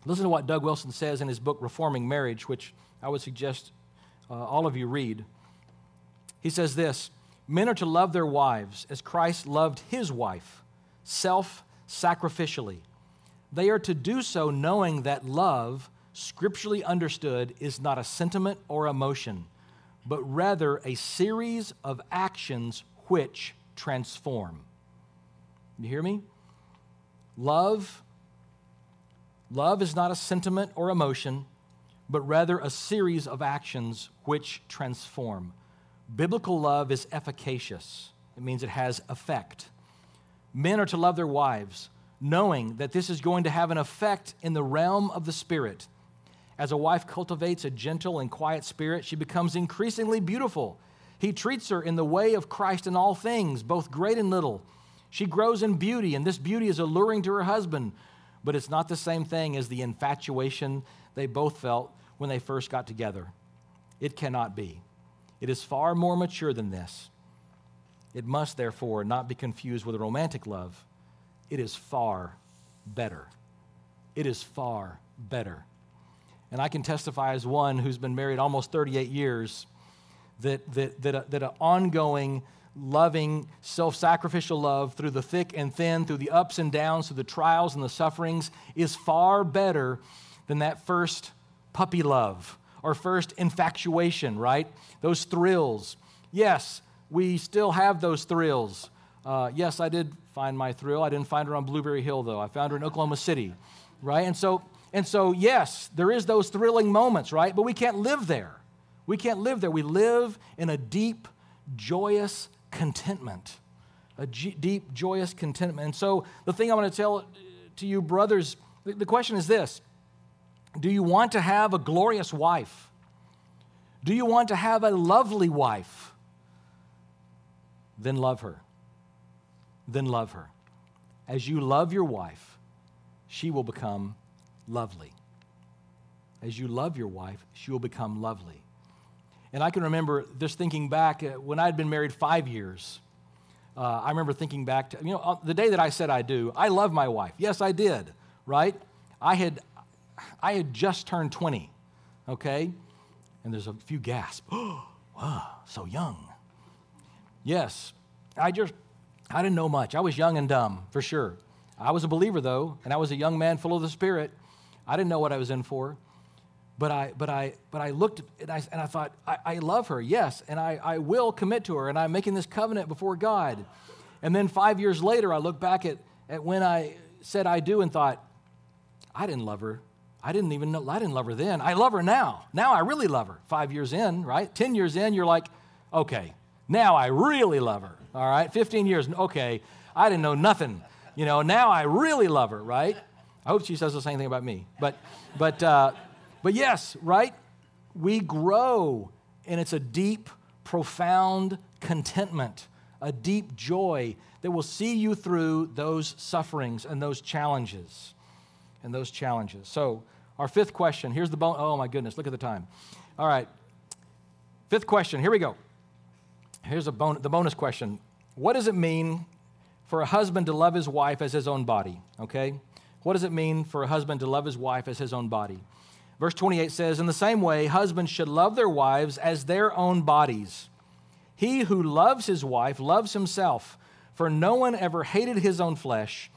Listen to what Doug Wilson says in his book, Reforming Marriage, which I would suggest uh, all of you read. He says this Men are to love their wives as Christ loved his wife, self sacrificially. They are to do so knowing that love, scripturally understood, is not a sentiment or emotion, but rather a series of actions which transform. You hear me? Love love is not a sentiment or emotion, but rather a series of actions which transform. Biblical love is efficacious, it means it has effect. Men are to love their wives, knowing that this is going to have an effect in the realm of the Spirit. As a wife cultivates a gentle and quiet spirit, she becomes increasingly beautiful. He treats her in the way of Christ in all things, both great and little. She grows in beauty, and this beauty is alluring to her husband, but it's not the same thing as the infatuation they both felt when they first got together. It cannot be. It is far more mature than this. It must, therefore, not be confused with a romantic love. It is far better. It is far better. And I can testify as one who's been married almost 38 years that, that, that, a, that an ongoing, loving, self sacrificial love through the thick and thin, through the ups and downs, through the trials and the sufferings is far better than that first puppy love or first infatuation, right? Those thrills. Yes, we still have those thrills. Uh, yes, I did find my thrill. I didn't find her on Blueberry Hill, though. I found her in Oklahoma City, right? And so, and so, yes, there is those thrilling moments, right? But we can't live there. We can't live there. We live in a deep, joyous contentment, a g- deep, joyous contentment. And so, the thing I want to tell uh, to you, brothers, the, the question is this Do you want to have a glorious wife? Do you want to have a lovely wife? Then love her then love her. As you love your wife, she will become lovely. As you love your wife, she will become lovely. And I can remember just thinking back uh, when I'd been married five years. Uh, I remember thinking back to, you know, the day that I said I do, I love my wife. Yes, I did, right? I had, I had just turned 20, okay? And there's a few gasps. Oh, wow, so young. Yes, I just I didn't know much. I was young and dumb, for sure. I was a believer, though, and I was a young man full of the Spirit. I didn't know what I was in for. But I, but I, but I looked and I, and I thought, I, I love her, yes, and I, I will commit to her, and I'm making this covenant before God. And then five years later, I look back at, at when I said I do and thought, I didn't love her. I didn't even know, I didn't love her then. I love her now. Now I really love her. Five years in, right? 10 years in, you're like, okay, now I really love her. All right, 15 years. Okay, I didn't know nothing. You know, now I really love her, right? I hope she says the same thing about me. But, but, uh, but yes, right? We grow, and it's a deep, profound contentment, a deep joy that will see you through those sufferings and those challenges. And those challenges. So, our fifth question here's the bone. Oh, my goodness, look at the time. All right. Fifth question. Here we go. Here's a bon- the bonus question what does it mean for a husband to love his wife as his own body? Okay? What does it mean for a husband to love his wife as his own body? Verse 28 says, In the same way, husbands should love their wives as their own bodies. He who loves his wife loves himself, for no one ever hated his own flesh,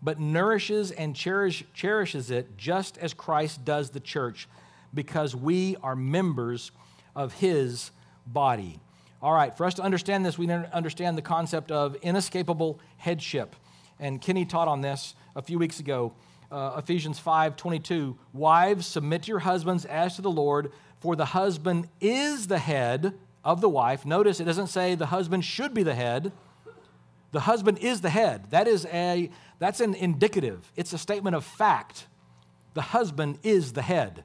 but nourishes and cherish, cherishes it just as Christ does the church, because we are members of his body. All right, for us to understand this, we need to understand the concept of inescapable headship. And Kenny taught on this a few weeks ago. Uh, Ephesians 5 22. Wives, submit to your husbands as to the Lord, for the husband is the head of the wife. Notice it doesn't say the husband should be the head. The husband is the head. That is a that's an indicative. It's a statement of fact. The husband is the head.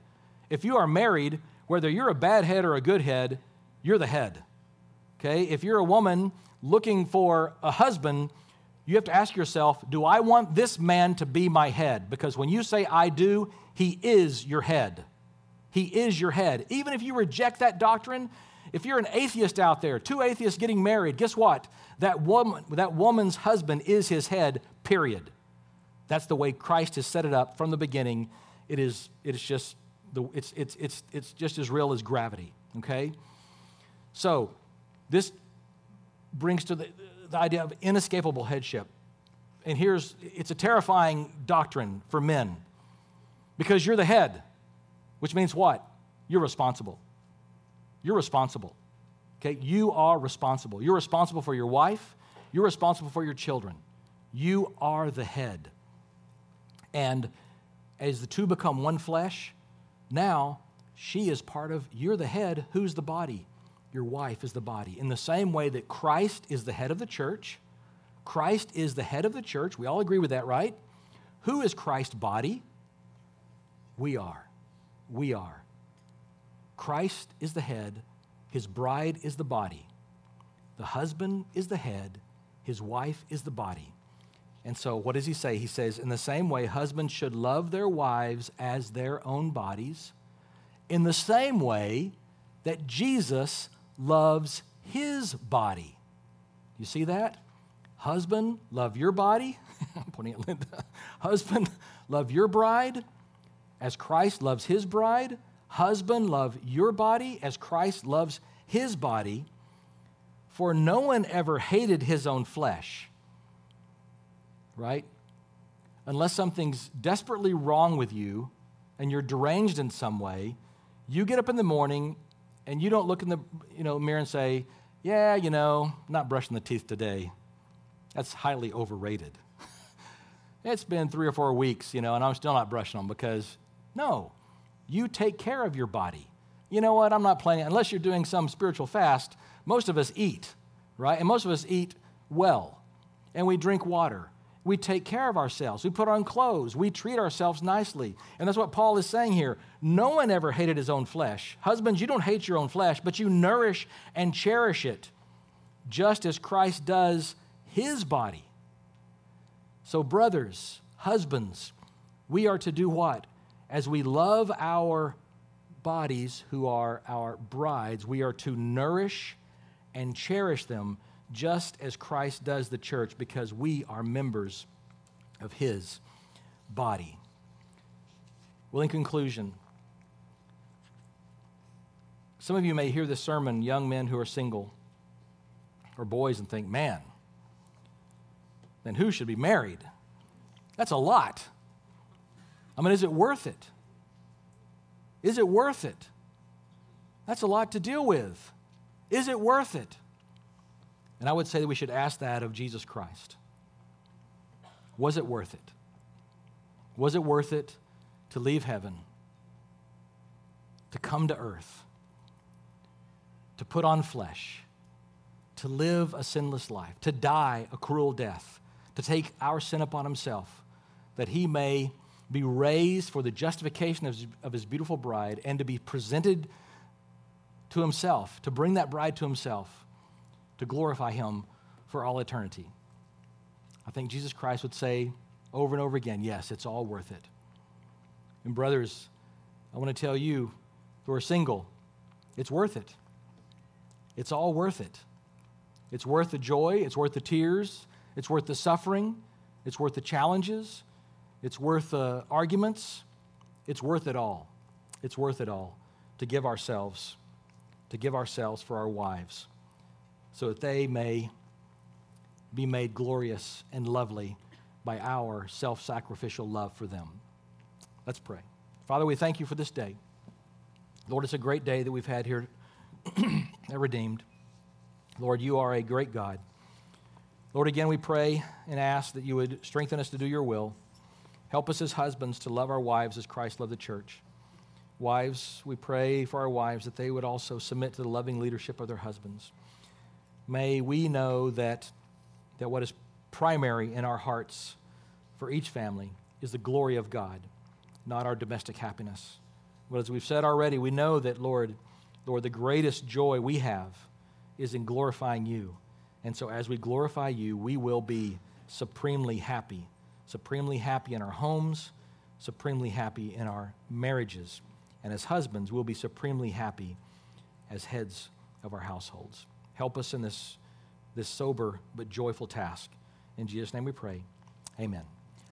If you are married, whether you're a bad head or a good head, you're the head. Okay? If you're a woman looking for a husband, you have to ask yourself, do I want this man to be my head? Because when you say I do, he is your head. He is your head. Even if you reject that doctrine, if you're an atheist out there, two atheists getting married, guess what? That woman, that woman's husband is his head, period. That's the way Christ has set it up from the beginning. It is, it is just the, it's, it's, it's, it's just as real as gravity, okay? So this brings to the, the idea of inescapable headship. And here's it's a terrifying doctrine for men because you're the head, which means what? You're responsible. You're responsible. Okay? You are responsible. You're responsible for your wife, you're responsible for your children. You are the head. And as the two become one flesh, now she is part of, you're the head, who's the body? Your wife is the body. In the same way that Christ is the head of the church, Christ is the head of the church. We all agree with that, right? Who is Christ's body? We are. We are. Christ is the head, his bride is the body. The husband is the head, his wife is the body. And so, what does he say? He says, In the same way, husbands should love their wives as their own bodies, in the same way that Jesus loves his body. You see that? Husband, love your body. I'm pointing at Linda. Husband, love your bride as Christ loves his bride. Husband, love your body as Christ loves his body. For no one ever hated his own flesh, right? Unless something's desperately wrong with you and you're deranged in some way, You get up in the morning and you don't look in the you know, mirror and say, Yeah, you know, not brushing the teeth today. That's highly overrated. it's been three or four weeks, you know, and I'm still not brushing them because, no, you take care of your body. You know what? I'm not planning, unless you're doing some spiritual fast, most of us eat, right? And most of us eat well, and we drink water. We take care of ourselves. We put on clothes. We treat ourselves nicely. And that's what Paul is saying here. No one ever hated his own flesh. Husbands, you don't hate your own flesh, but you nourish and cherish it, just as Christ does his body. So, brothers, husbands, we are to do what? As we love our bodies, who are our brides, we are to nourish and cherish them just as Christ does the church because we are members of his body. Well, in conclusion, some of you may hear this sermon, young men who are single or boys, and think, man, then who should be married? That's a lot. I mean, is it worth it? Is it worth it? That's a lot to deal with. Is it worth it? And I would say that we should ask that of Jesus Christ. Was it worth it? Was it worth it to leave heaven, to come to earth, to put on flesh, to live a sinless life, to die a cruel death, to take our sin upon himself, that he may be raised for the justification of his, of his beautiful bride and to be presented to himself, to bring that bride to himself to glorify Him for all eternity. I think Jesus Christ would say over and over again, yes, it's all worth it. And, brothers, I want to tell you who are single, it's worth it. It's all worth it. It's worth the joy, it's worth the tears, it's worth the suffering, it's worth the challenges, it's worth the arguments, it's worth it all. It's worth it all to give ourselves, to give ourselves for our wives so that they may be made glorious and lovely by our self sacrificial love for them. Let's pray. Father, we thank you for this day. Lord, it's a great day that we've had here at Redeemed. Lord, you are a great God. Lord, again, we pray and ask that you would strengthen us to do your will. Help us as husbands to love our wives as Christ loved the church. Wives, we pray for our wives that they would also submit to the loving leadership of their husbands may we know that, that what is primary in our hearts for each family is the glory of God, not our domestic happiness. But as we've said already, we know that, Lord, Lord, the greatest joy we have is in glorifying you. And so as we glorify you, we will be supremely happy, supremely happy in our homes, supremely happy in our marriages. And as husbands, we'll be supremely happy as heads of our households. Help us in this, this sober but joyful task. In Jesus' name we pray. Amen.